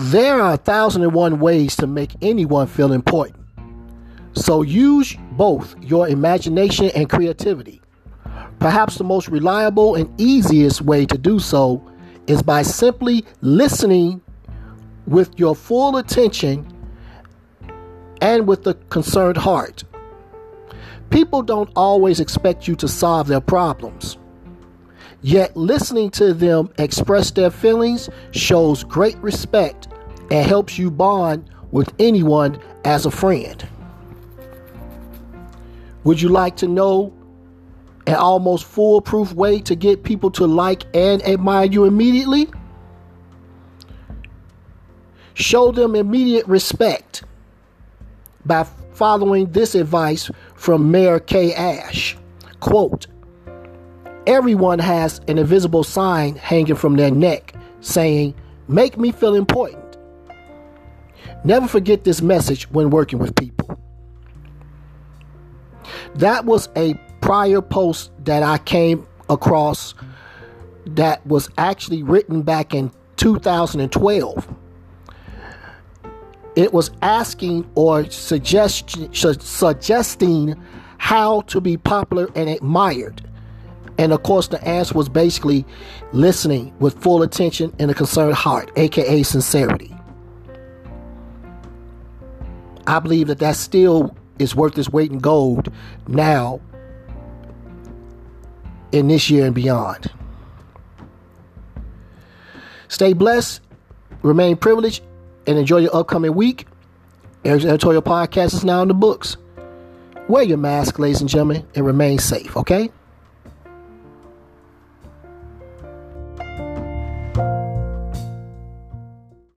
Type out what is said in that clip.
There are a thousand and one ways to make anyone feel important. So use both your imagination and creativity. Perhaps the most reliable and easiest way to do so is by simply listening with your full attention and with a concerned heart. People don't always expect you to solve their problems. Yet listening to them express their feelings shows great respect and helps you bond with anyone as a friend. Would you like to know an almost foolproof way to get people to like and admire you immediately? Show them immediate respect by following this advice from Mary Kay Ash. Quote, Everyone has an invisible sign hanging from their neck saying, Make me feel important. Never forget this message when working with people. That was a prior post that I came across that was actually written back in 2012. It was asking or suggest, suggesting how to be popular and admired. And of course, the answer was basically listening with full attention and a concerned heart, aka sincerity. I believe that that still is worth its weight in gold now in this year and beyond. Stay blessed, remain privileged, and enjoy your upcoming week. Eric's editorial podcast is now in the books. Wear your mask, ladies and gentlemen, and remain safe, okay?